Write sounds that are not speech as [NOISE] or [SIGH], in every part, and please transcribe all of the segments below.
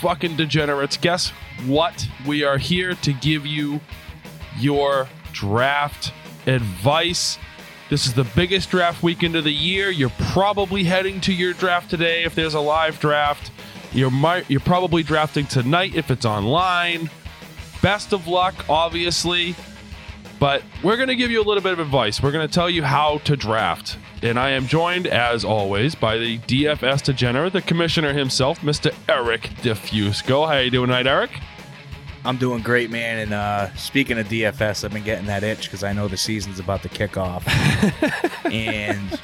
fucking degenerates. Guess what? We are here to give you your draft advice. This is the biggest draft weekend of the year. You're probably heading to your draft today if there's a live draft. You're might, you're probably drafting tonight if it's online. Best of luck, obviously. But we're going to give you a little bit of advice. We're going to tell you how to draft. And I am joined, as always, by the DFS degenerate, the commissioner himself, Mr. Eric Diffusco. How are you doing tonight, Eric? I'm doing great, man. And uh, speaking of DFS, I've been getting that itch because I know the season's about to kick off. [LAUGHS] and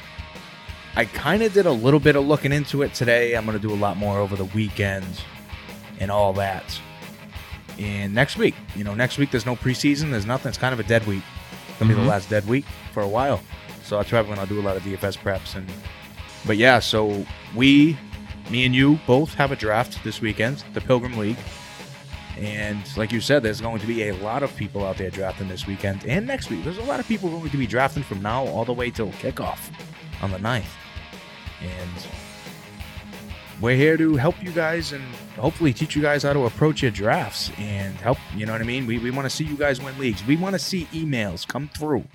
I kind of did a little bit of looking into it today. I'm going to do a lot more over the weekend and all that. And next week, you know, next week there's no preseason. There's nothing. It's kind of a dead week. It's gonna be Mhm. the last dead week for a while. So that's probably when I'll do a lot of DFS preps and. But yeah, so we, me and you, both have a draft this weekend, the Pilgrim League. And like you said, there's going to be a lot of people out there drafting this weekend and next week. There's a lot of people going to be drafting from now all the way till kickoff on the 9th. And we're here to help you guys and hopefully teach you guys how to approach your drafts and help, you know what I mean? We, we want to see you guys win leagues. We want to see emails come through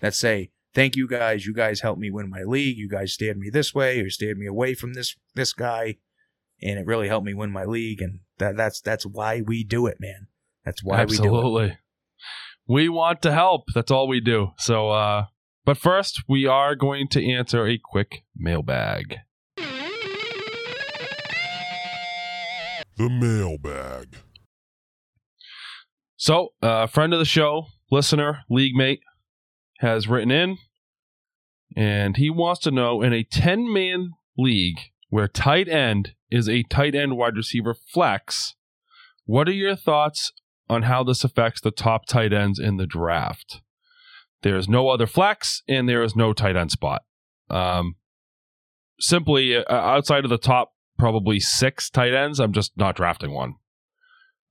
that say, thank you guys. You guys helped me win my league. You guys steered me this way or steered me away from this this guy. And it really helped me win my league. And that, that's that's why we do it, man. That's why we do it. Absolutely. We want to help. That's all we do. So, uh, but first, we are going to answer a quick mailbag. The mailbag. So, uh, a friend of the show, listener, league mate, has written in, and he wants to know in a 10 man league where tight end is a tight end wide receiver flex, what are your thoughts on how this affects the top tight ends in the draft? There is no other flex, and there is no tight end spot. Um, simply, uh, outside of the top probably six tight ends, I'm just not drafting one.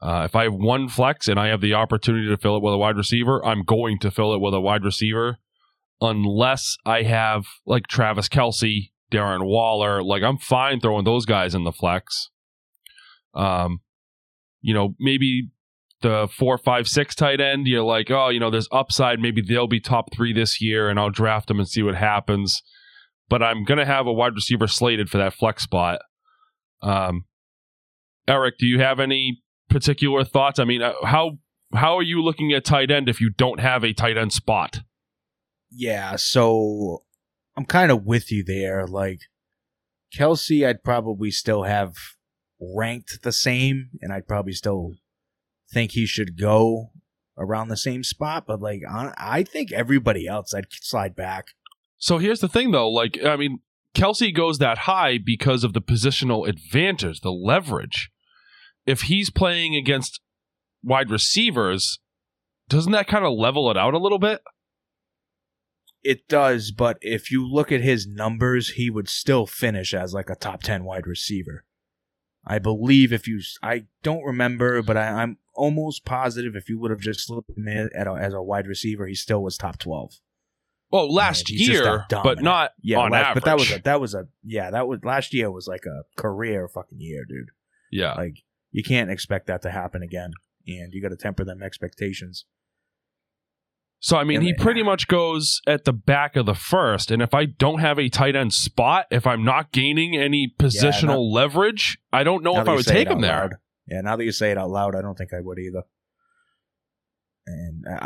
Uh, if I have one flex and I have the opportunity to fill it with a wide receiver, I'm going to fill it with a wide receiver unless I have like Travis Kelce, Darren Waller. Like I'm fine throwing those guys in the flex. Um, you know, maybe the four, five, six tight end, you're like, oh, you know, there's upside. Maybe they'll be top three this year and I'll draft them and see what happens. But I'm going to have a wide receiver slated for that flex spot. Um, Eric, do you have any particular thoughts? I mean, uh, how how are you looking at tight end if you don't have a tight end spot? Yeah, so I'm kind of with you there. Like Kelce, I'd probably still have ranked the same, and I'd probably still think he should go around the same spot. But like, I I think everybody else, I'd slide back. So here's the thing, though. Like, I mean, Kelce goes that high because of the positional advantage, the leverage. If he's playing against wide receivers, doesn't that kind of level it out a little bit? It does, but if you look at his numbers, he would still finish as like a top 10 wide receiver. I believe if you, I don't remember, but I, I'm almost positive if you would have just slipped him in at a, as a wide receiver, he still was top 12. Well, last just year, but not Yeah, on last- average. but that was a, that was a, yeah, that was, last year was like a career fucking year, dude. yeah. Like, you can't expect that to happen again. And you got to temper them expectations. So I mean, And he pretty much goes at the back of the first, and if I don't have a tight end spot, if I'm not gaining any positional leverage, I don't know if I would take him out there. loud. Yeah, now that you say it out loud, I don't think I would either. And I,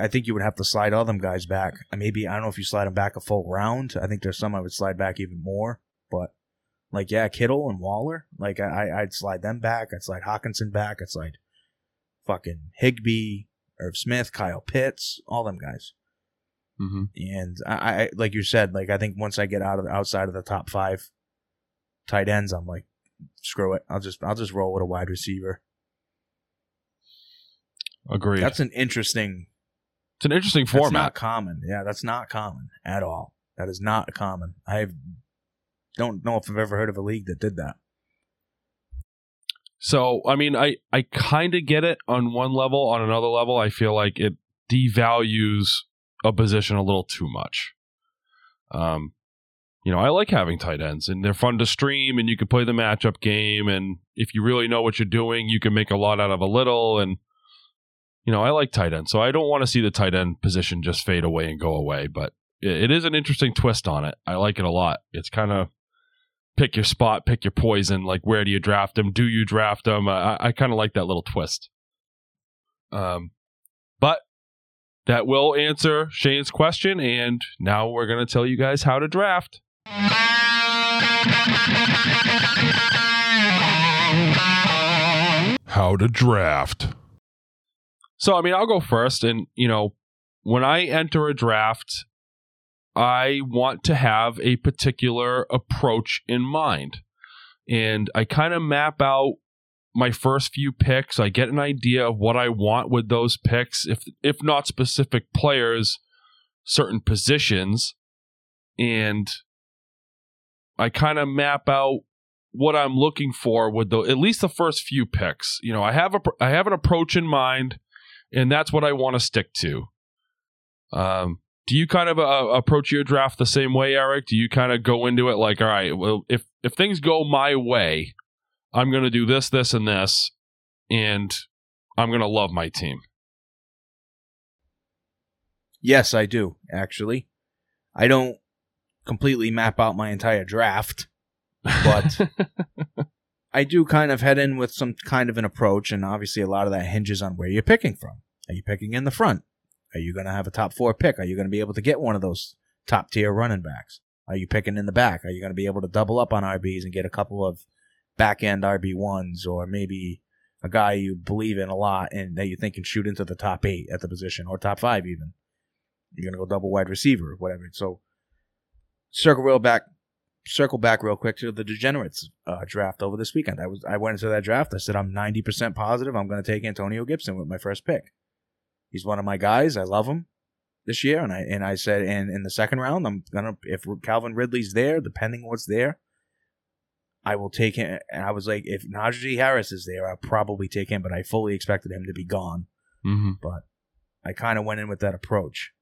I, I think you would have to slide all them guys back. Maybe I don't know if you slide them back a full round. I think there's some I would slide back even more. But like, yeah, Kittle and Waller, like I, I'd slide them back. I'd slide Hockenson back. I'd slide fucking Higbee, Irv Smith, Kyle Pitts, all them guys. hmm And I, I like you said, like I think once I get out of the outside of the top five tight ends, I'm like, screw it. I'll just I'll just roll with a wide receiver. Agreed. That's an interesting it's an interesting format. not common. Yeah, that's not common at all. That is not common. I don't know if I've ever heard of a league that did that. So I mean, I I kind of get it on one level. On another level, I feel like it devalues a position a little too much. Um, you know, I like having tight ends and they're fun to stream and you can play the matchup game. And if you really know what you're doing, you can make a lot out of a little. And, you know, I like tight end. So I don't want to see the tight end position just fade away and go away. But it, is an interesting twist on it. I like it a lot. It's kind of pick your spot, pick your poison. Like, where do you draft them? Do you draft them? I, I kind of like that little twist. Um, but that will answer Shane's question. And now we're going to tell you guys how to draft. How to draft. So, I mean, I'll go first. And, you know, when I enter a draft, I want to have a particular approach in mind. And I kind of map out my first few picks. I get an idea of what I want with those picks, if if not specific players, certain positions. And I kind of map out what I'm looking for with the at least the first few picks. You know, I have a I have an approach in mind, and that's what I want to stick to. Um, do you kind of uh, approach your draft the same way, Eric? Do you kind of go into it like, all right, well, if if things go my way, I'm going to do this, this, and this, and I'm going to love my team. Yes, I do, actually. I don't completely map out my entire draft, but [LAUGHS] I do kind of head in with some kind of an approach, and obviously a lot of that hinges on where you're picking from. Are you picking in the front? Are you going to have a top four pick? Are you going to be able to get one of those top tier running backs? Are you picking in the back? Are you going to be able to double up on RBs and get a couple of back end RB ones, or maybe a guy you believe in a lot and that you think can shoot into the top eight at the position or top five even? You're gonna go double wide receiver, whatever. So circle real back, circle back real quick to the degenerates uh, draft over this weekend. I was I went into that draft. I said I'm 90 percent positive I'm going to take Antonio Gibson with my first pick. He's one of my guys. I love him this year, and I and I said, and in the second round, I'm gonna if Calvin Ridley's there, depending what's there, I will take him. And I was like, if Najee Harris is there, I'll probably take him, but I fully expected him to be gone. Mm-hmm. But I kind of went in with that approach.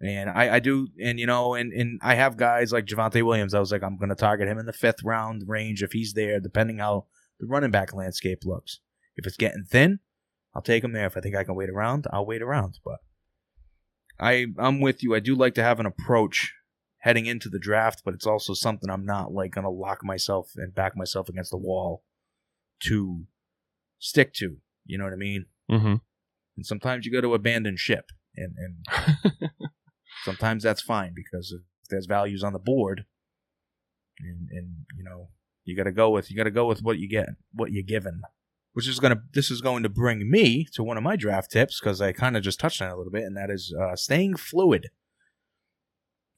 And I, I do, and you know, and, and I have guys like Javonte Williams. I was like, I'm going to target him in the fifth round range if he's there, depending how the running back landscape looks. If it's getting thin, I'll take him there. If I think I can wait around, I'll wait around. But I, I'm with you. I do like to have an approach heading into the draft, but it's also something I'm not like gonna lock myself and back myself against the wall to stick to. You know what I mean? Mm-hmm. And sometimes you got to abandon ship, and and [LAUGHS] sometimes that's fine because if there's values on the board, and and you know you got to go with you got to go with what you get, what you're given. Which is gonna this is going to bring me to one of my draft tips because I kind of just touched on it a little bit, and that is uh, staying fluid.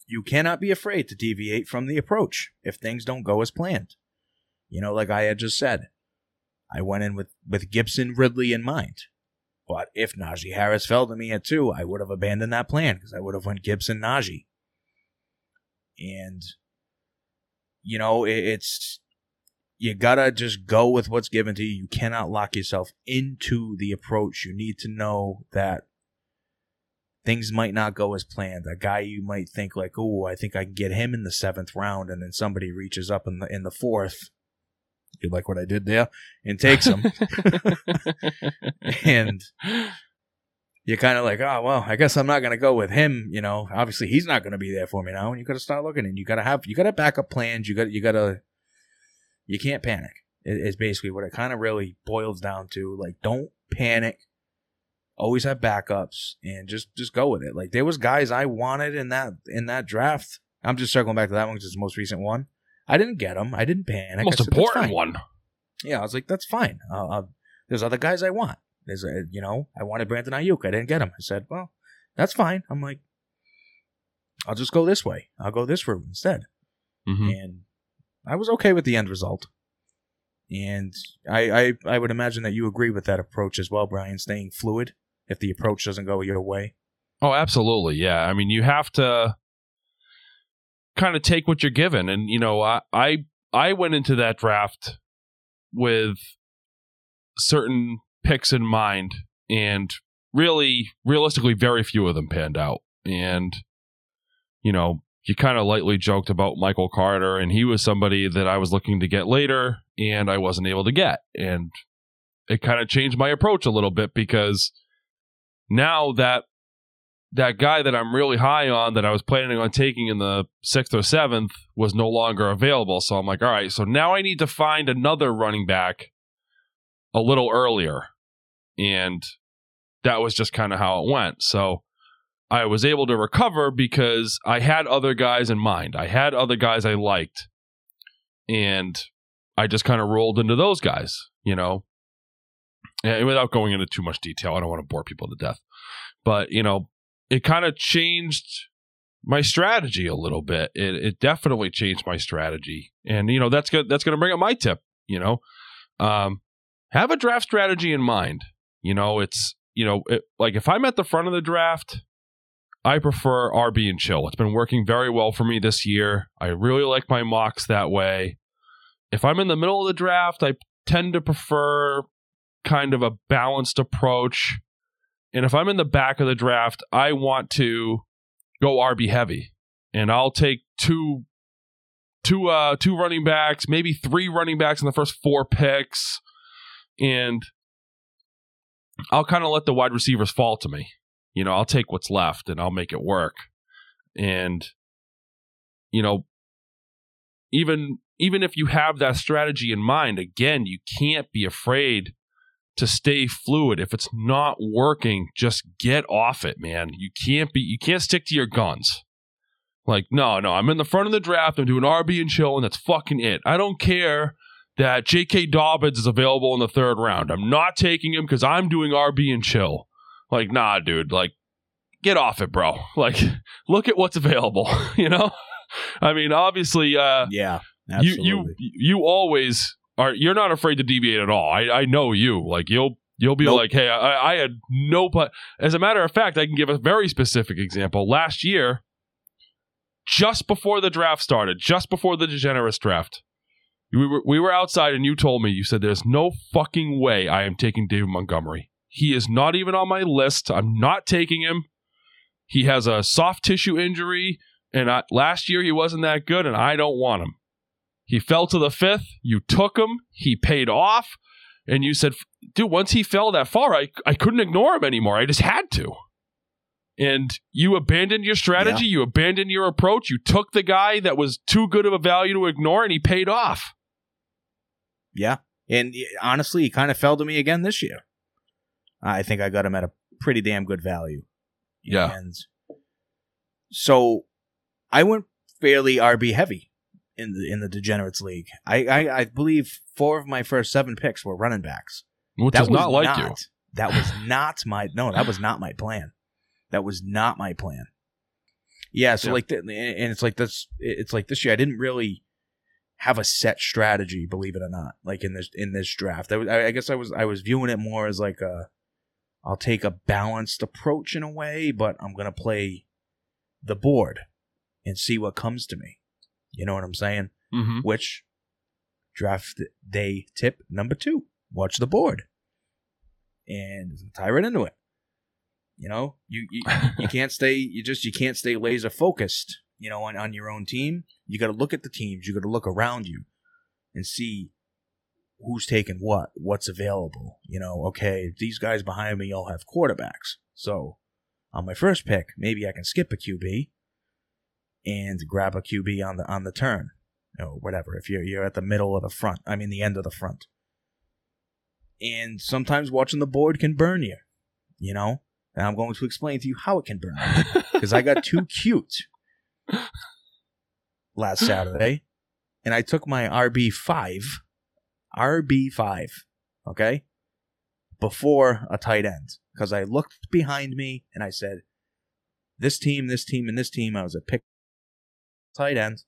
You cannot be afraid to deviate from the approach if things don't go as planned. You know, like I had just said, I went in with, with Gibson Ridley in mind. But if Najee Harris fell to me at two, I would have abandoned that plan because I would have went Gibson Najee. And you know, it, it's you gotta just go with what's given to you. You cannot lock yourself into the approach. You need to know that things might not go as planned. A guy you might think like, oh, I think I can get him in the seventh round, and then somebody reaches up in the in the fourth. You like what I did there, and takes him, [LAUGHS] and you're kind of like, oh well, I guess I'm not gonna go with him. You know, obviously he's not gonna be there for me now, and you got to start looking, and you got to have you got to backup plans. You got you got to you can't panic. It, it's basically what it kind of really boils down to. Like, don't panic always have backups and just just go with it. Like there was guys I wanted in that in that draft. I'm just circling back to that one because it's the most recent one. I didn't get them. I didn't panic. Most said, important one. Yeah, I was like, that's fine. Uh, uh, there's other guys I want. There's a, you know, I wanted Brandon Aiyuk. I didn't get him. I said, well, that's fine. I'm like, I'll just go this way. I'll go this route instead. Mm-hmm. And I was okay with the end result. And I, I I would imagine that you agree with that approach as well, Brian, staying fluid if the approach doesn't go your way. Oh, absolutely. Yeah. I mean, you have to kind of take what you're given. And, you know, I, I, I went into that draft with certain picks in mind and really, realistically, very few of them panned out. And, you know, you kind of lightly joked about Michael Carter, and he was somebody that I was looking to get later, and I wasn't able to get. And it kind of changed my approach a little bit because now that that guy that I'm really high on that I was planning on taking in the sixth or seventh was no longer available. So I'm like, all right, so now I need to find another running back a little earlier. And that was just kind of how it went. So I was able to recover because I had other guys in mind. I had other guys I liked. And I just kind of rolled into those guys, you know. And without going into too much detail, I don't want to bore people to death. But, you know, it kind of changed my strategy a little bit. It, it definitely changed my strategy. And, you know, that's good. That's going to bring up my tip, you know. Um, have a draft strategy in mind. You know, it's, you know, it, like if I'm at the front of the draft, I prefer RB and chill. It's been working very well for me this year. I really like my mocks that way. If I'm in the middle of the draft, I tend to prefer kind of a balanced approach. And if I'm in the back of the draft, I want to go RB heavy. And I'll take two two uh two running backs, maybe three running backs in the first four picks. And I'll kind of let the wide receivers fall to me. You know, I'll take what's left and I'll make it work. And you know, even even if you have that strategy in mind, again, you can't be afraid to stay fluid. If it's not working, just get off it, man. You can't be you can't stick to your guns. Like, no, no, I'm in the front of the draft, I'm doing RB and chill, and that's fucking it. I don't care that J.K. Dobbins is available in the third round. I'm not taking him because I'm doing RB and chill. Like, nah, dude, like, get off it, bro. [LAUGHS] Like, look at what's available, [LAUGHS] you know? I mean, obviously, uh, Yeah, you absolutely. you you always are you're not afraid to deviate at all. I I know you. Like you'll you'll be Nope. like, hey, I, I had no but as a matter of fact, I can give a very specific example. Last year, just before the draft started, just before the degenerous draft, we were we were outside and you told me you said there's no fucking way I am taking David Montgomery. He is not even on my list. I'm not taking him. He has a soft tissue injury, and I, last year he wasn't that good, and I don't want him. He fell to the fifth. You took him. He paid off. And you said, dude, once he fell that far, I, I couldn't ignore him anymore. I just had to. And you abandoned your strategy. You abandoned your approach. You took the guy that was too good of a value to ignore, and he paid off. Yeah. And honestly, he kind of fell to me again this year. I think I got him at a pretty damn good value. Yeah. And so I went fairly RB heavy in the in the Degenerates League. I, I, I believe four of my first seven picks were running backs. Which that is was not like you. That was [SIGHS] not my no. That was not my plan. That was not my plan. Yeah. So Yeah. like, th- and it's like this. It's like this year. I didn't really have a set strategy. Believe it or not, like in this in this draft, I, was, I I guess I was I was viewing it more as like a. I'll take a balanced approach in a way, but I'm gonna play the board and see what comes to me. You know what I'm saying? Mm-hmm. which draft day tip number two watch the board. And tie right into it. You know you you, you [LAUGHS] can't stay you just you can't stay laser focused you know on, on your own team. You got to look at the teams. You got to look around you and see who's taking what what's available. You know okay these guys behind me all have quarterbacks. So on my first pick maybe i can skip a qb and grab a qb on the on the turn know, whatever. If you're you're at the middle of the front, I mean the end of the front. And sometimes watching the board can burn you, you know. And I'm going to explain to you how it can burn you because I got too [LAUGHS] cute last Saturday, and I took my RB five, RB five, okay, before a tight end because I looked behind me and I said, "This team, this team, and this team." I was a pick tight end.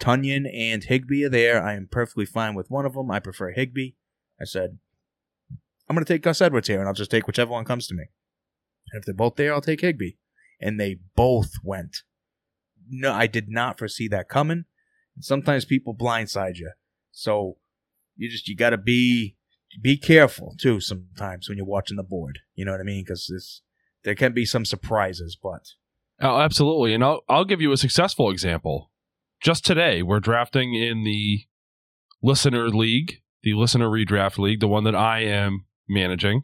Tonyan and Higbee are there. I am perfectly fine with one of them. I prefer Higbee. I said, I'm going to take Gus Edwards here, and I'll just take whichever one comes to me. And if they're both there, I'll take Higbee. And they both went. No, I did not foresee that coming. Sometimes people blindside you. So you just, you got to be, be careful too sometimes when you're watching the board. You know what I mean? Because there can be some surprises, but Oh, absolutely. And I'll I'll give you a successful example. Just today, we're drafting in the listener league, the listener redraft league, the one that I am managing.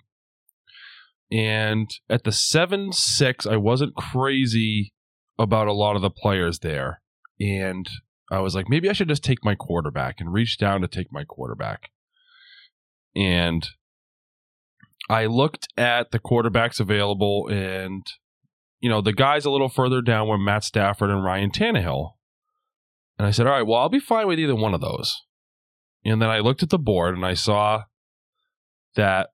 And at the 7 6, I wasn't crazy about a lot of the players there. And I was like, maybe I should just take my quarterback and reach down to take my quarterback. And I looked at the quarterbacks available, and, you know, the guys a little further down were Matt Stafford and Ryan Tannehill. And I said, all right, well, I'll be fine with either one of those. And then I looked at the board and I saw that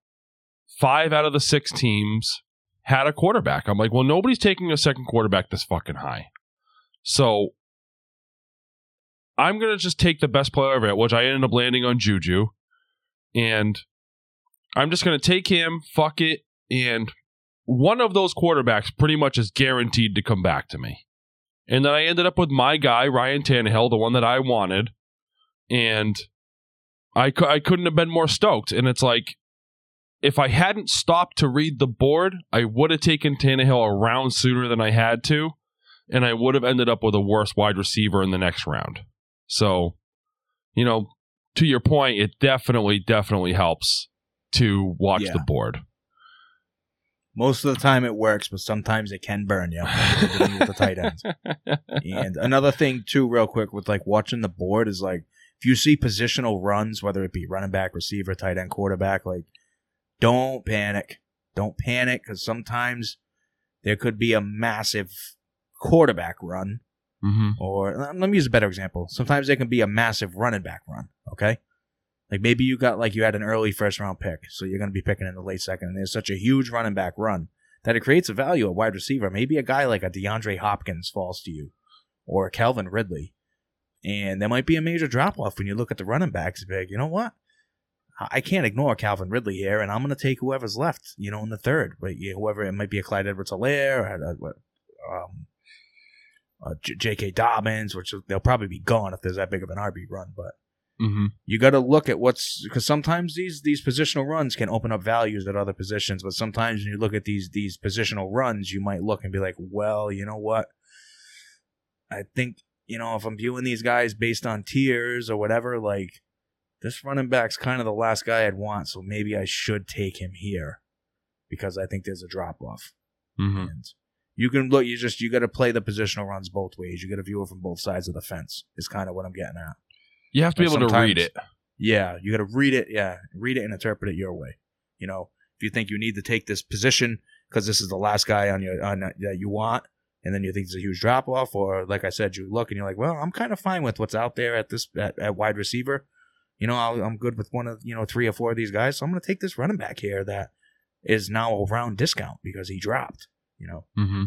five out of the six teams had a quarterback. I'm like, well, nobody's taking a second quarterback this fucking high. So I'm going to just take the best player it, which I ended up landing on Juju. And I'm just going to take him, fuck it. And one of those quarterbacks pretty much is guaranteed to come back to me. And then I ended up with my guy, Ryan Tannehill, the one that I wanted. And I, cu- I couldn't have been more stoked. And it's like, if I hadn't stopped to read the board, I would have taken Tannehill around sooner than I had to, and I would have ended up with a worse wide receiver in the next round. So, you know, to your point, it definitely, definitely helps to watch Yeah. the board. Most of the time it works, but sometimes it can burn you with the tight ends. [LAUGHS] And another thing too, real quick, with like watching the board is like if you see positional runs, whether it be running back, receiver, tight end, quarterback, like don't panic. Don't panic because sometimes there could be a massive quarterback run, hmm or let me use a better example. Sometimes there can be a massive running back run. Okay, like maybe you got like you had an early first round pick, so you're going to be picking in the late second, and there's such a huge running back run that it creates a value at wide receiver. Maybe a guy like a DeAndre Hopkins falls to you, or a Calvin Ridley, and there might be a major drop off when you look at the running backs. Big, you know what? I can't ignore Calvin Ridley here, and I'm going to take whoever's left, you know, in the third. But yeah, whoever it might be a Clyde Edwards-Helaire or a, um, uh, J.K. Dobbins, which they'll probably be gone if there's that big of an RB run. But hmm you got to look at what's because sometimes these these positional runs can open up values at other positions, but sometimes when you look at these these positional runs, you might look and be like, well, you know what? I think you know if I'm viewing these guys based on tiers or whatever, like this running back's kind of the last guy I'd want, so maybe I should take him here because I think there's a drop off. hmm And you can look, you just you got to play the positional runs both ways. You got to view it from both sides of the fence. Is kind of what I'm getting at. You have to be able to read it. Yeah, you got to read it. Yeah, read it and interpret it your way. You know, if you think you need to take this position because this is the last guy on your on that you want, and then you think it's a huge drop off, or like I said, you look and you're like, well, I'm kind of fine with what's out there at this at, at wide receiver. You know, I'll, I'm good with one of you know three or four of these guys, so I'm going to take this running back here that is now a round discount because he dropped. You know, hmm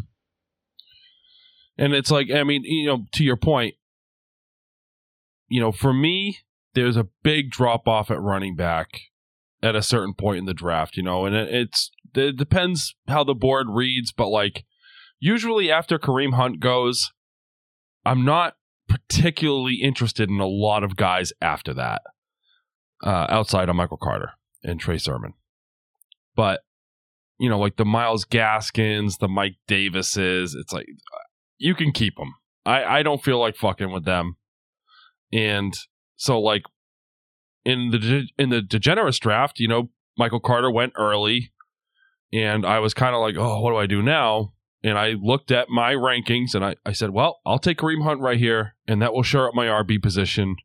And it's like, I mean, you know, to your point, you know, for me, there's a big drop off at running back at a certain point in the draft, you know, and it, it's it depends how the board reads, but like usually after Kareem Hunt goes, I'm not particularly interested in a lot of guys after that, uh, outside of Michael Carter and Trey Sermon. But you know, like the Myles Gaskins, the Mike Davises, it's like you can keep them. I I don't feel like fucking with them, and so like in the in the degenerous draft, you know, Michael Carter went early, and I was kind of like, oh, what do I do now? And I looked at my rankings and I, I said, well, I'll take Kareem Hunt right here, and that will shore up my RB position,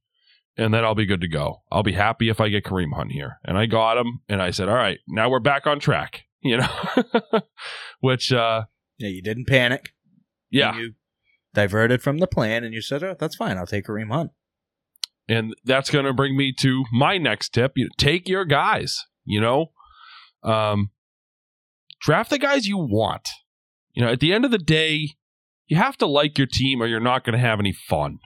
and then I'll be good to go. I'll be happy if I get Kareem Hunt here. And I got him, and I said, all right, now we're back on track, [LAUGHS] you know? Which, uh, yeah, you didn't panic. yeah, you diverted from the plan, and you said, oh, that's fine. I'll take Kareem Hunt. And that's going to bring me to my next tip you know, take your guys you know? Um draft the guys you want. You know at the end of the day you have to like your team or you're not going to have any fun.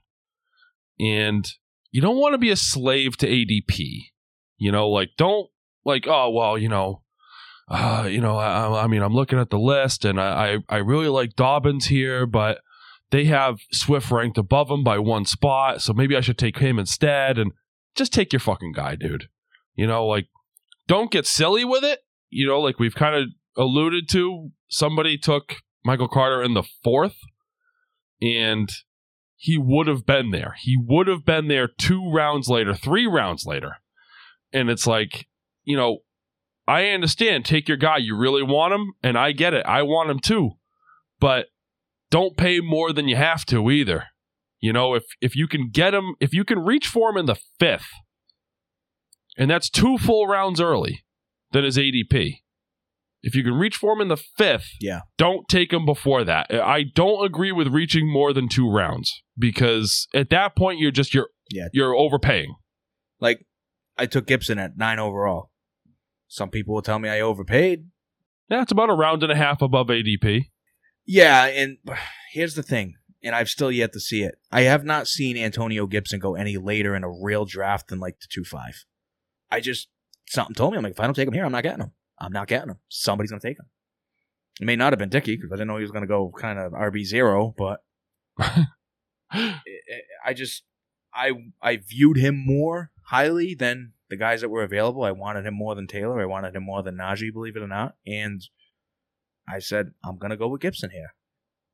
And you don't want to be a slave to adp you know? Like don't like oh well you know uh, you know, I, I mean, I'm looking at the list, and I, I, I really like Dobbins here, but they have Swift ranked above him by one spot, so maybe I should take him instead. And just take your fucking guy, dude. You know, like don't get silly with it. You know, like we've kind of alluded to. Somebody took Michael Carter in the fourth, and he would have been there. He would have been there two rounds later, three rounds later. And it's like, you know, I understand, take your guy. You really want him, and I get it. I want him too. But don't pay more than you have to either. You know, if if you can get him, if you can reach for him in the fifth, and that's two full rounds early than his ADP. If you can reach for him in the fifth, Yeah. don't take him before that. I don't agree with reaching more than two rounds because at that point you're just you're Yeah. you're overpaying. Like I took Gibson at nine overall. Some people will tell me I overpaid. Yeah, it's about a round and a half above ADP. Yeah, and [SIGHS] here's the thing, and I've still yet to see it. I have not seen Antonio Gibson go any later in a real draft than like the two five. I just something told me I'm like, if I don't take him here, I'm not getting him. I'm not getting him. Somebody's gonna take him. It may not have been Dickey because I didn't know he was gonna go kind of RB zero, but [LAUGHS] I I just I I viewed him more highly than the guys that were available. I wanted him more than Taylor. I wanted him more than Najee, believe it or not. And I said I'm gonna go with Gibson here.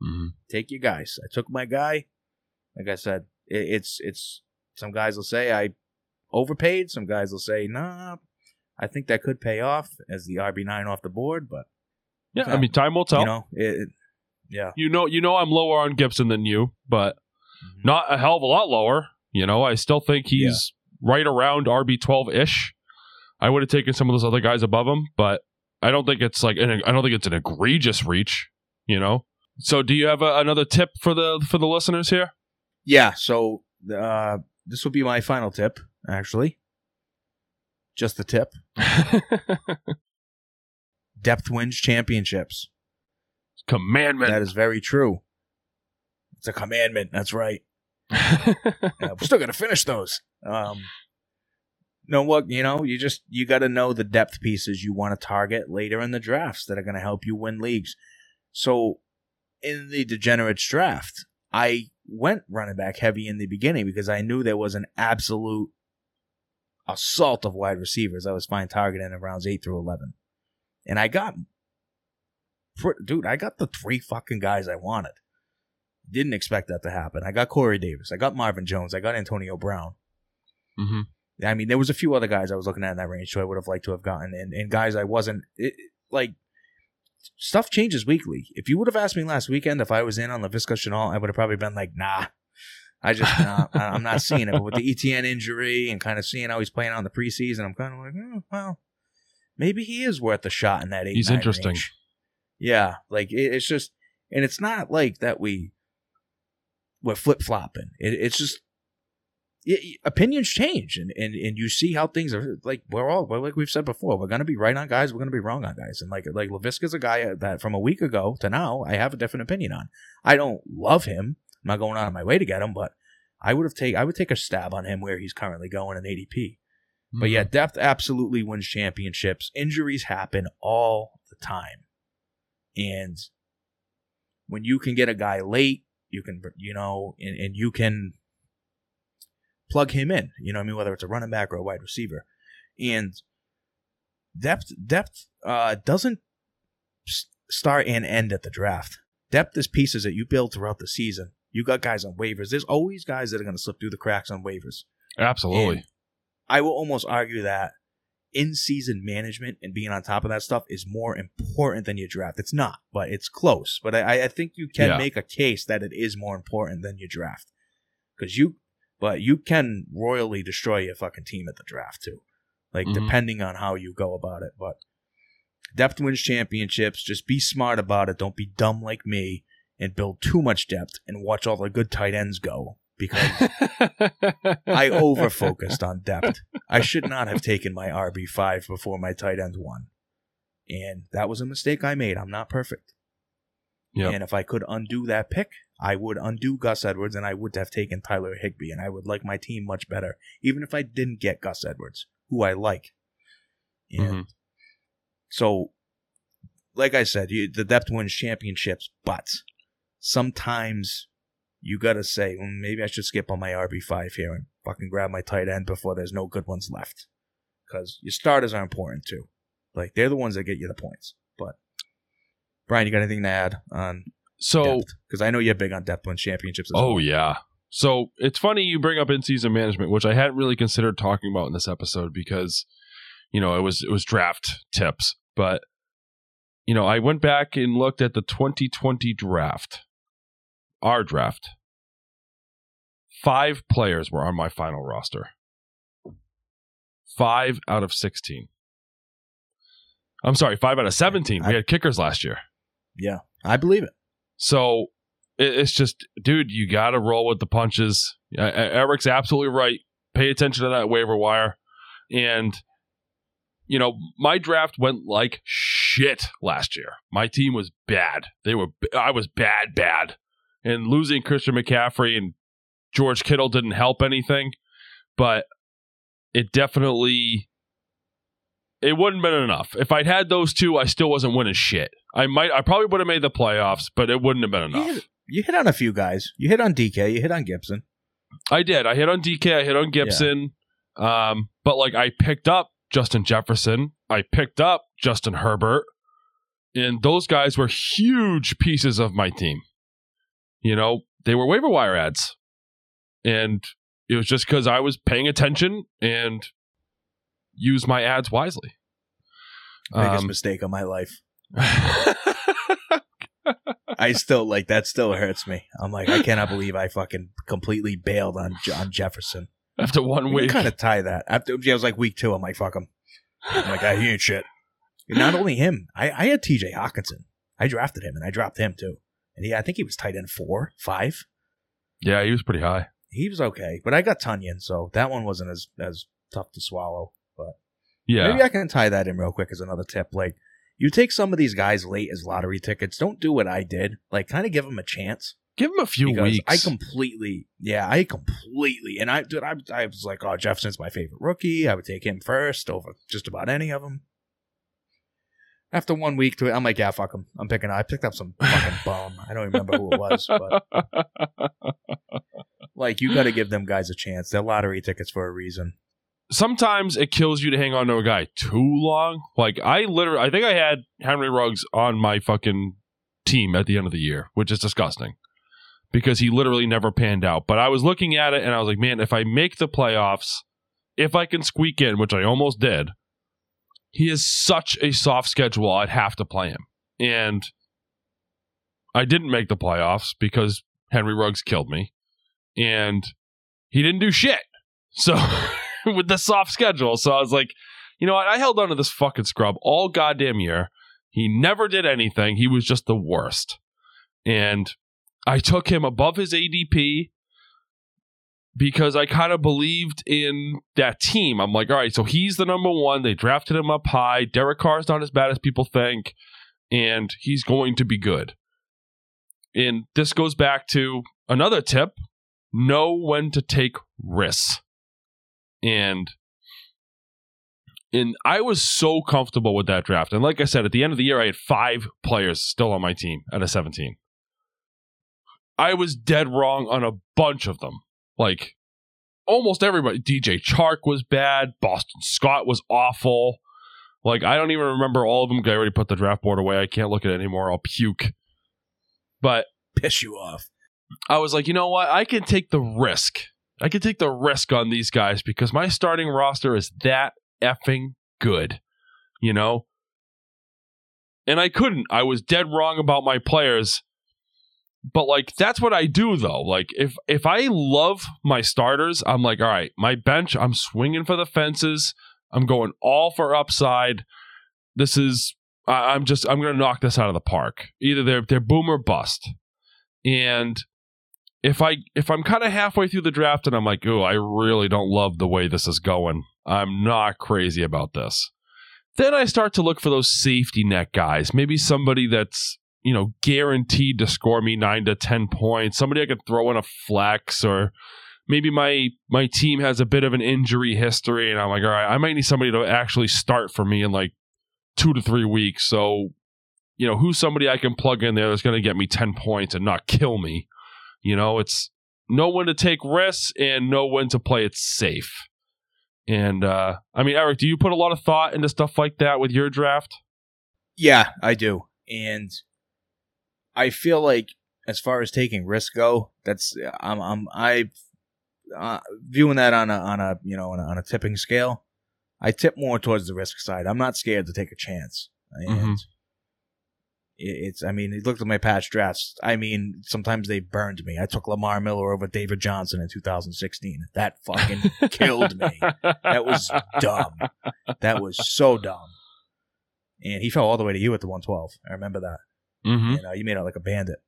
Mhm. Take your guys. I took my guy. Like I said, it, it's it's some guys will say I overpaid. Some guys will say nah. I think that could pay off as the RB nine off the board, but Yeah, I mean time will tell. you know it. it- yeah, you know, you know, I'm lower on Gibson than you, but Mhm. not a hell of a lot lower. You know, I still think he's right around RB twelve ish. I would have taken some of those other guys above him, but I don't think it's like an, I don't think it's an egregious reach. You know. So, do you have a, another tip for the for the listeners here? Yeah, so uh, this will be my final tip, actually. Just the tip. [LAUGHS] Depth wins championships. Commandment. That is very true. It's a commandment. That's right. [LAUGHS] We're still gonna finish those. Um, no, what you know, you just you got to know the depth pieces you want to target later in the drafts that are going to help you win leagues. So, in the degenerates draft, I went running back heavy in the beginning because I knew there was an absolute assault of wide receivers. I was fine targeting in rounds eight through eleven, and I got, dude, I got the three fucking guys I wanted. Didn't expect that to happen. I got Corey Davis. I got Marvin Jones. I got Antonio Brown. hmm I mean, there was a few other guys I was looking at in that range, so I would have liked to have gotten, and, and guys I wasn't it, like. Stuff changes weekly. If you would have asked me last weekend if I was in on Laviska Shenault, I would have probably been like, "Nah, I just nah, [LAUGHS] I'm not seeing it." But with the ETN injury and kind of seeing how he's playing on the preseason, I'm kind of like, oh, "Well, maybe he is worth a shot in that eight." He's interesting. range." Yeah, like it, it's just, and it's not like that we we're flip flopping. It, it's just opinions change, and, and and you see how things are. Like we're all like we've said before, we're gonna be right on guys, we're gonna be wrong on guys, and like like Laviska's a guy that from a week ago to now, I have a different opinion on. I don't love him. I'm not going out of my way to get him, but I would have take I would take a stab on him where he's currently going in ADP. But Mm-hmm. yeah, depth absolutely wins championships. Injuries happen all the time. And when you can get a guy late, you can, you know, and, and you can plug him in, you know what I mean? Whether it's a running back or a wide receiver. And depth, depth, uh, doesn't start and end at the draft. Depth is pieces that you build throughout the season. You got guys on waivers. There's always guys that are going to slip through the cracks on waivers. Absolutely. And I will almost argue that in season management and being on top of that stuff is more important than your draft. It's not, but it's close. But I, I think you can Yeah. make a case that it is more important than your draft. Because you, but you can royally destroy your fucking team at the draft too. Like, Mhm. depending on how you go about it. But depth wins championships. Just be smart about it. Don't be dumb like me and build too much depth and watch all the good tight ends go. Because [LAUGHS] I over focused on depth. I should not have taken my RB five before my tight end one, and that was a mistake I made. I'm not perfect, Yep. and if I could undo that pick, I would undo Gus Edwards, and I would have taken Tyler Higbee, and I would like my team much better, even if I didn't get Gus Edwards, who I like. And Mhm. so, like I said, you, the depth wins championships, but sometimes you got to say, well, maybe I should skip on my RB5 here and fucking grab my tight end before there's no good ones left. Because your starters are important too. Like, they're the ones that get you the points. Brian, you got anything to add on So, Because I know you're big on depth win championships. As oh well. yeah. So it's funny you bring up in-season management, which I hadn't really considered talking about in this episode because, you know, it was it was draft tips, but you know, I went back and looked at the 2020 draft, our draft. Five players were on my final roster. Five out of 16. I'm sorry, five out of 17. We had kickers last year. Yeah, I believe it. So it's just, dude, you got to roll with the punches. Uh, Eric's absolutely right. Pay attention to that waiver wire. And, you know, my draft went like shit last year. My team was bad. They were, I was bad, bad. And losing Christian McCaffrey and George Kittle didn't help anything, but it definitely it wouldn't have been enough. If I'd had those two, I still wasn't winning shit. I might I probably would have made the playoffs, but it wouldn't have been You enough. hit, you hit on a few guys. You hit on DK. You hit on Gibson. I did. I hit on DK, I hit on Gibson. Um, but like I picked up Justin Jefferson, I picked up Justin Herbert, and those guys were huge pieces of my team. You know, they were waiver wire ads. And it was just because I was paying attention and used my ads wisely. Biggest Um, mistake of my life. [LAUGHS] I still like that. Still hurts me. I'm like, I cannot believe I fucking completely bailed on on Jefferson. After one We week. kind of tie that. After yeah, it was like week two. I'm like, fuck him. I'm like, I he ain't shit. Not only him, I, I had T.J. Hockenson. I drafted him and I dropped him too. And he, I think he was tight end four, five. yeah, he was pretty high. He was okay, but I got Tonyan, so that one wasn't as as tough to swallow. Yeah. maybe I can tie that in real quick as another tip. Like, you take some of these guys late as lottery tickets. Don't do what I did. Like, kind of give them a chance. Give them a few because weeks. I completely, yeah, I completely, and I, dude, I, I was like, oh, Jefferson's my favorite rookie. I would take him first over just about any of them. After one week to it, I'm like, yeah, fuck him. I'm picking. I picked up some fucking [LAUGHS] bum. I don't remember who it was, but [LAUGHS] like, you got to give them guys a chance. They're lottery tickets for a reason. Sometimes it kills you to hang on to a guy too long. Like I literally, I think I had Henry Ruggs on my fucking team at the end of the year, which is disgusting because he literally never panned out. But I was looking at it and I was like, man, if I make the playoffs, if I can squeak in, which I almost did, he has such a soft schedule. I'd have to play him, and I didn't make the playoffs because Henry Ruggs killed me, and he didn't do shit. So. [LAUGHS] [LAUGHS] with the soft schedule. So I was like, you know what? I held on to this fucking scrub all goddamn year. He never did anything. He was just the worst. And I took him above his ADP because I kind of believed in that team. I'm like, all right, so he's the number one. They drafted him up high. Derek Carr's not as bad as people think, and he's going to be good. And this goes back to another tip know when to take risks and and I was so comfortable with that draft. And like I said, at the end of the year, I had five players still on my team out of 17. I was dead wrong on a bunch of them. Like almost everybody. DJ Chark was bad. Boston Scott was awful. Like I don't even remember all of them. I already put the draft board away. I can't look at it anymore. I'll puke. But Piss you off. I was like, you know what? I can take the risk. I can take the risk on these guys because my starting roster is that effing good, you know? And I couldn't. I was dead wrong about my players. But like that's what I do though. Like if if I love my starters, I'm like, all right, my bench, I'm swinging for the fences. I'm going all for upside. This is I- I'm just I'm to knock this out of the park. Either they're they're boom or bust. And if I if I'm kind of halfway through the draft and I'm like, oh, I really don't love the way this is going. I'm not crazy about this. Then I start to look for those safety net guys. Maybe somebody that's you know guaranteed to score me nine to ten points. Somebody I could throw in a flex, or maybe my my team has a bit of an injury history, and I'm like, all right, I might need somebody to actually start for me in like two to three weeks. So you know, who's somebody I can plug in there that's going to get me 10 points and not kill me? You know, it's know when to take risks and know when to play it safe. And, uh, I mean, Eric, do you put a lot of thought into stuff like that with your draft? Yeah, I do. And I feel like as far as taking risk go, that's I'm I'm I uh, viewing that on a on a you know on a, on a tipping scale. I tip more towards the risk side. I'm not scared to take a chance, and Mhm. It- it's. I mean, looked at my patch drafts. I mean, sometimes they burned me. I took Lamar Miller over David Johnson in 2016. That fucking [LAUGHS] killed me. That was dumb. That was so dumb. And he fell all the way to you at the 112. I remember that. hmm And uh, you made out like a bandit.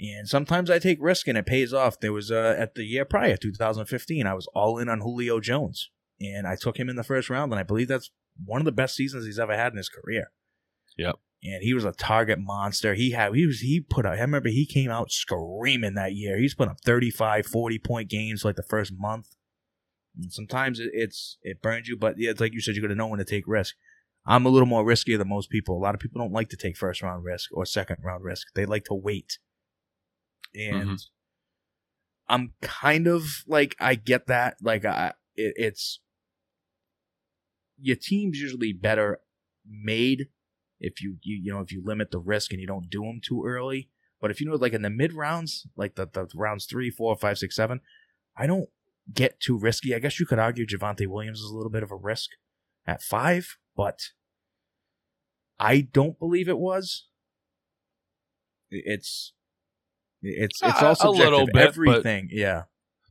And sometimes I take risk and it pays off. There was uh, at the year prior, 2015, I was all in on Julio Jones, and I took him in the first round, and I believe that's one of the best seasons he's ever had in his career. Yep. And he was a target monster. He had he was he put out. I remember he came out screaming that year. He's put up 35, 40 point games like the first month. And sometimes it, it's it burns you, but yeah, it's like you said, you got to know when to take risk. I'm a little more riskier than most people. A lot of people don't like to take first round risk or second round risk. They like to wait. And Mhm. I'm kind of like I get that. Like I it, it's your team's usually better made if you, you you know if you limit the risk and you don't do them too early. But if you know like in the mid rounds, like the, the rounds three, four, five, six, seven, I don't get too risky. I guess you could argue Javonte Williams is a little bit of a risk at five, but I don't believe it was. It's it's it's A- all a little bit, Everything, yeah,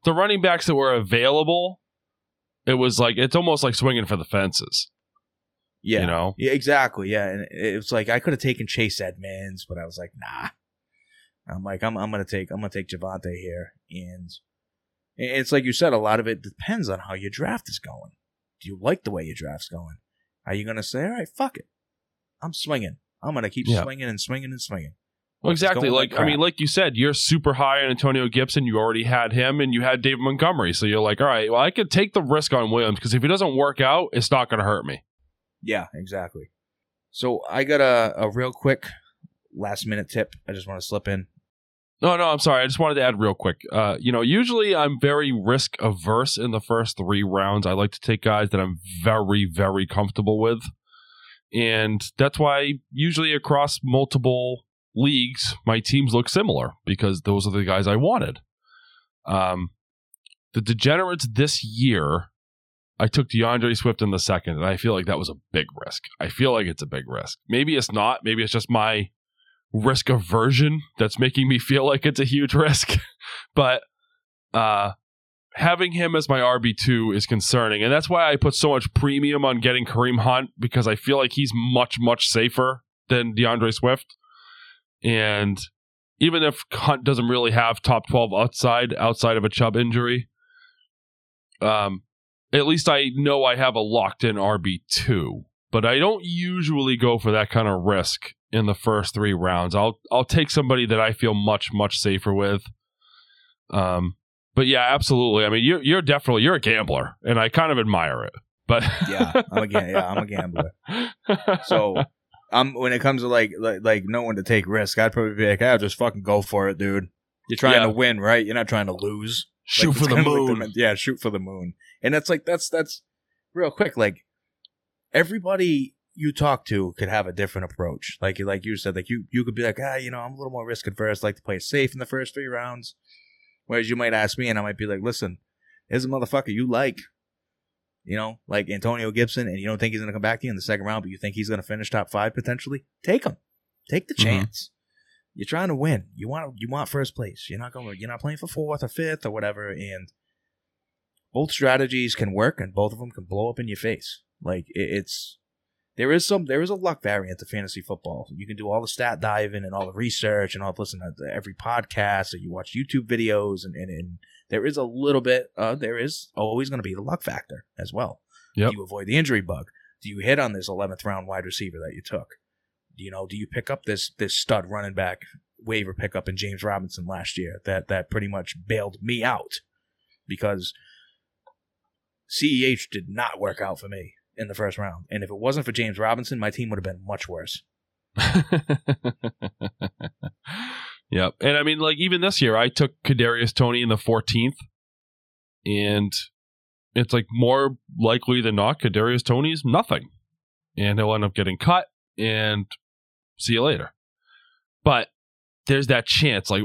The running backs that were available, it was like it's almost like swinging for the fences. Yeah, You know, yeah, exactly, yeah. And it was like I could have taken Chase Edmonds, but I was like, nah. I'm like, I'm I'm gonna take I'm gonna take Javonte here, and it's like you said, a lot of it depends on how your draft is going. Do you like the way your draft's going? Are you gonna say, all right, fuck it, I'm swinging. I'm gonna keep Yeah. swinging and swinging and swinging. Well, exactly. going Like, I mean, like you said, you're super high on Antonio Gibson. You already had him, and you had David Montgomery. So you're like, all right, well, I could take the risk on Williams because if he doesn't work out, it's not going to hurt me. Yeah, exactly. So I got a, a real quick last minute tip. I just want to slip in. No, no, I'm sorry. I just wanted to add real quick. Uh, you know, usually I'm very risk averse in the first three rounds. I like to take guys that I'm very, very comfortable with. And that's why usually across multiple leagues, my teams look similar because those are the guys I wanted. Um, the degenerates this year, I took D'Andre Swift in the second, and I feel like that was a big risk. I feel like it's a big risk. Maybe it's not. Maybe it's just my risk aversion that's making me feel like it's a huge risk. [LAUGHS] but uh, having him as my RB2 is concerning. And that's why I put so much premium on getting Kareem Hunt because I feel like he's much, much safer than D'Andre Swift. And even if Hunt doesn't really have top 12 outside, outside of a Chubb injury, um, at least I know I have a locked in RB2. But I don't usually go for that kind of risk in the first three rounds. I'll I'll take somebody that I feel much much safer with. Um, but yeah, absolutely. I mean, you're you're definitely you're a gambler, and I kind of admire it. But Yeah, I'm a yeah, I'm a gambler. So I'm when it comes to like like, like knowing to take risk, I'd probably be like, "I'll just fucking go for it, dude." You're trying Yeah. to win, right? You're not trying to lose. shoot Like, for the kinda like moon. yeah, shoot for the moon. And that's like that's that's real quick. Like everybody you talk to could have a different approach. Like like you said, like you you could be like, ah, you know, I'm a little more risk adverse. Like to play safe in the first three rounds. Whereas you might ask me, and I might be like, listen, there's a motherfucker you like. You know, like Antonio Gibson, and you don't think he's going to come back to you in the second round, but you think he's going to finish top five potentially. Take him, take the Mhm. chance. You're trying to win. You want you want first place. You're not going. You're not playing for fourth or fifth or whatever. And both strategies can work, and both of them can blow up in your face. Like it, it's there is some there is a luck variant to fantasy football. You can do all the stat diving and all the research and all listen to every podcast or you watch YouTube videos and and, and there is a little bit uh there is always going to be the luck factor as well. Yep. Do you avoid the injury bug? Do you hit on this 11th round wide receiver that you took? Do you know, do you pick up this this stud running back waiver pickup in James Robinson last year that that pretty much bailed me out because CEH did not work out for me in the first round. And if it wasn't for James Robinson, my team would have been much worse. [LAUGHS] yep. And I mean, like even this year, I took Kadarius Toney in the 14th, and it's like more likely than not, Kadarius Toney's nothing, and he'll end up getting cut. And see you later. But there's that chance. Like,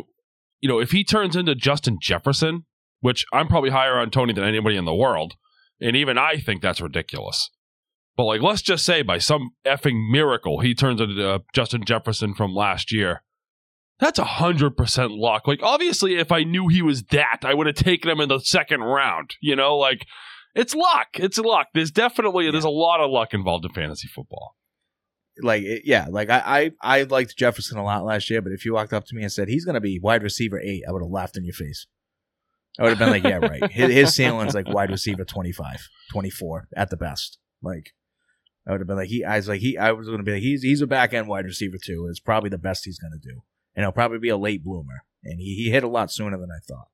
you know, if he turns into Justin Jefferson, which I'm probably higher on Toney than anybody in the world, and even I think that's ridiculous. But like, let's just say by some effing miracle he turns into uh, Justin Jefferson from last year. That's a hundred percent luck. Like, obviously, if I knew he was that, I would have taken him in the second round. You know, like it's luck. It's luck. There's definitely there's a lot of luck involved in fantasy football. like it- yeah, like I, I I liked Jefferson a lot last year, but if you walked up to me and said he's going to be wide receiver eight, I would have laughed in your face. I would have been like, yeah, right. His, his ceiling's like wide receiver 25, 24 at the best. Like I would have been like he. I was like he. I was going to be like he's he's a back end wide receiver too. It's probably the best he's going to do, and he'll probably be a late bloomer. And he he hit a lot sooner than I thought.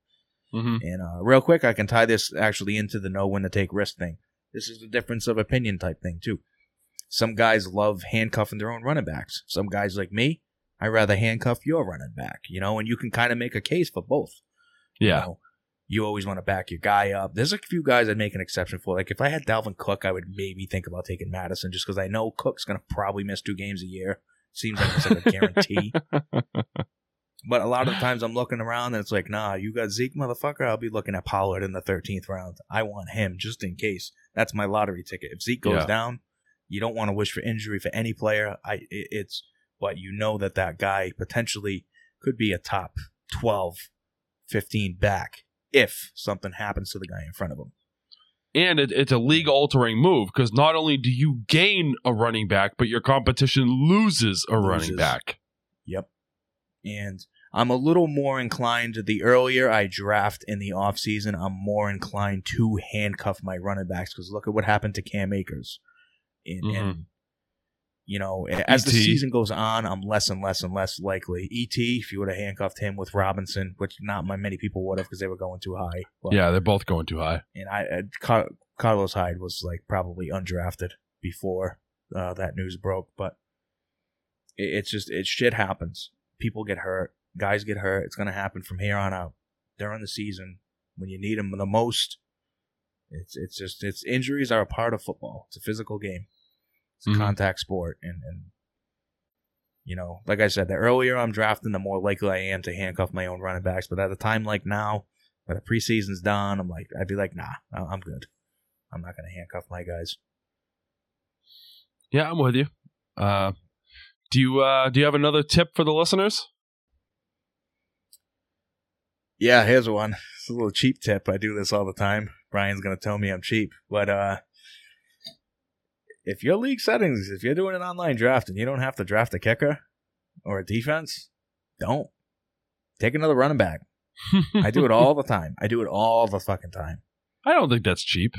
Mm-hmm. And uh, real quick, I can tie this actually into the know when to take risk thing. This is the difference of opinion type thing too. Some guys love handcuffing their own running backs. Some guys like me, I rather handcuff your running back. You know, and you can kind of make a case for both. You Yeah. know, you always want to back your guy up. There's a few guys I'd make an exception for. Like if I had Dalvin Cook, I would maybe think about taking Mattison just because I know Cook's going to probably miss two games a year. Seems like it's like a guarantee. [LAUGHS] But a lot of times I'm looking around and it's like, nah, you got Zeke, motherfucker. I'll be looking at Pollard in the 13th round. I want him just in case. That's my lottery ticket. If Zeke goes Yeah. down, you don't want to wish for injury for any player. I it, it's but you know that that guy potentially could be a top 12, 15 back if something happens to the guy in front of him. And it, it's a league altering move because not only do you gain a running back, but your competition loses a running Loses. back. Yep. And I'm a little more inclined the earlier I draft in the offseason, I'm more inclined to handcuff my running backs because look at what happened to Cam Akers. And, Mhm. and you know, as the season goes on, I'm less and less and less likely. ET, if you would have handcuffed him with Robinson, which not my many people would have because they were going too high. But, Yeah, they're both going too high. and I uh, Car- Carlos Hyde was like probably undrafted before uh, that news broke, but it, it's just it shit happens. People get hurt, guys get hurt. It's gonna happen from here on out during the season when you need them the most. It's it's just it's injuries are a part of football. It's a physical game. It's a Mhm. contact sport, and and you know, like I said, the earlier I'm drafting, the more likely I am to handcuff my own running backs. But at a time like now, when the preseason's done, I'm like, I'd be like, nah, I'm good. I'm not going to handcuff my guys. Yeah, I'm with you. Uh, do you uh, do you have another tip for the listeners? Yeah, here's one. It's a little cheap tip. I do this all the time. Brian's going to tell me I'm cheap. But uh, if your league settings, if you're doing an online draft and you don't have to draft a kicker or a defense, don't. Take another running back. I do it all the [LAUGHS] time. I do it all the fucking time. I don't think that's cheap.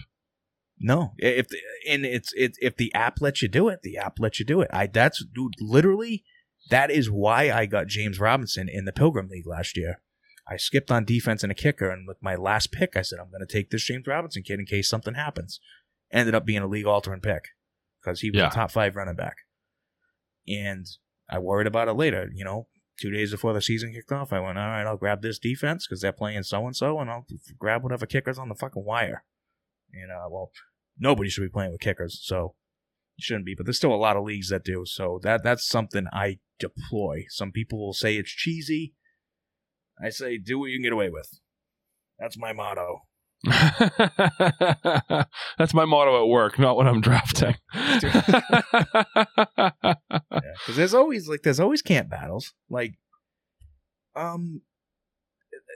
No, if the, and it's it's if the app lets you do it, the app lets you do it. I that's dude, literally that is why I got James Robinson in the Pilgrim League last year. I skipped on defense and a kicker, and with my last pick, I said I'm going to take this James Robinson kid in case something happens. Ended up being a league altering pick because he was Yeah. a top five running back, and I worried about it later. You know, two days before the season kicked off, I went, all right, I'll grab this defense because they're playing so and so, and I'll grab whatever kickers on the fucking wire. And uh, well, nobody should be playing with kickers, so you shouldn't be. But there's still a lot of leagues that do. So that that's something I deploy. Some people will say it's cheesy. I say do what you can get away with. That's my motto. [LAUGHS] that's my motto at work, not when I'm drafting. Because [LAUGHS] there's always like there's always camp battles. Like, um,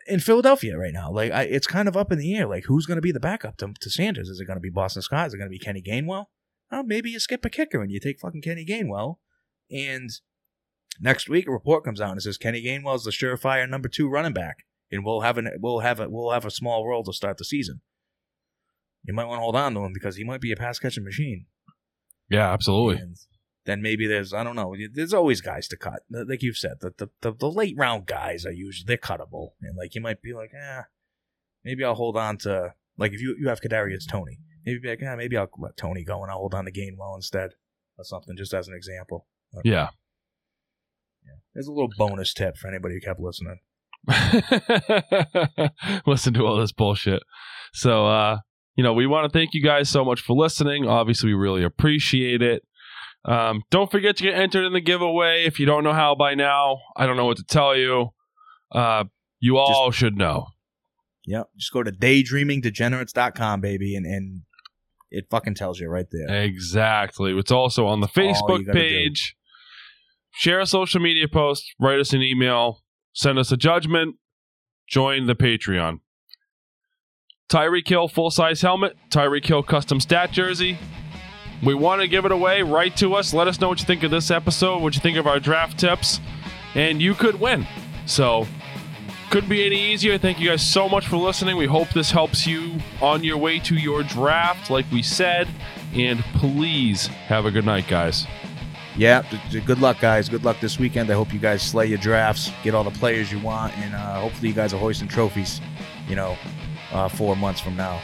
in Philadelphia right now, like I, it's kind of up in the air. Like, who's going to be the backup to, to Sanders? Is it going to be Boston Scott? Is it going to be Kenny Gainwell? Oh, maybe you skip a kicker and you take fucking Kenny Gainwell. And next week, a report comes out and it says Kenny Gainwell is the surefire number two running back, and we'll have an we'll have a we'll have a small role to start the season. You might want to hold on to him because he might be a pass catching machine. yeah, absolutely. And then maybe there's I don't know. There's always guys to cut. Like you've said, the the, the, the late round guys are usually they're cuttable, and like you might be like, eh, maybe I'll hold on to like if you you have Kadarius Toney, maybe be like, eh, maybe I'll let Toney go and I'll hold on to Gainwell instead or something, just as an example. But, Yeah. there's a little bonus tip for anybody who kept listening. [LAUGHS] Listen to all this bullshit. So, uh, you know, we want to thank you guys so much for listening. Obviously, we really appreciate it. Um, don't forget to get entered in the giveaway. If you don't know how by now, I don't know what to tell you. Uh, you all should know. Yep. Just go to daydreamingdegenerates.com, baby, and, and it fucking tells you right there. Exactly. It's also on the Facebook gotta do. page. Share a social media post, write us an email, send us a judgment, join the Patreon. Tyreek Hill full size helmet, Tyreek Hill custom stat jersey. We want to give it away. Write to us. Let us know what you think of this episode, what you think of our draft tips, and you could win. So, couldn't be any easier. Thank you guys so much for listening. We hope this helps you on your way to your draft, like we said. And please have a good night, guys. Yeah, good luck, guys. Good luck this weekend. I hope you guys slay your drafts, get all the players you want, and uh, hopefully you guys are hoisting trophies, you know, uh, four months from now.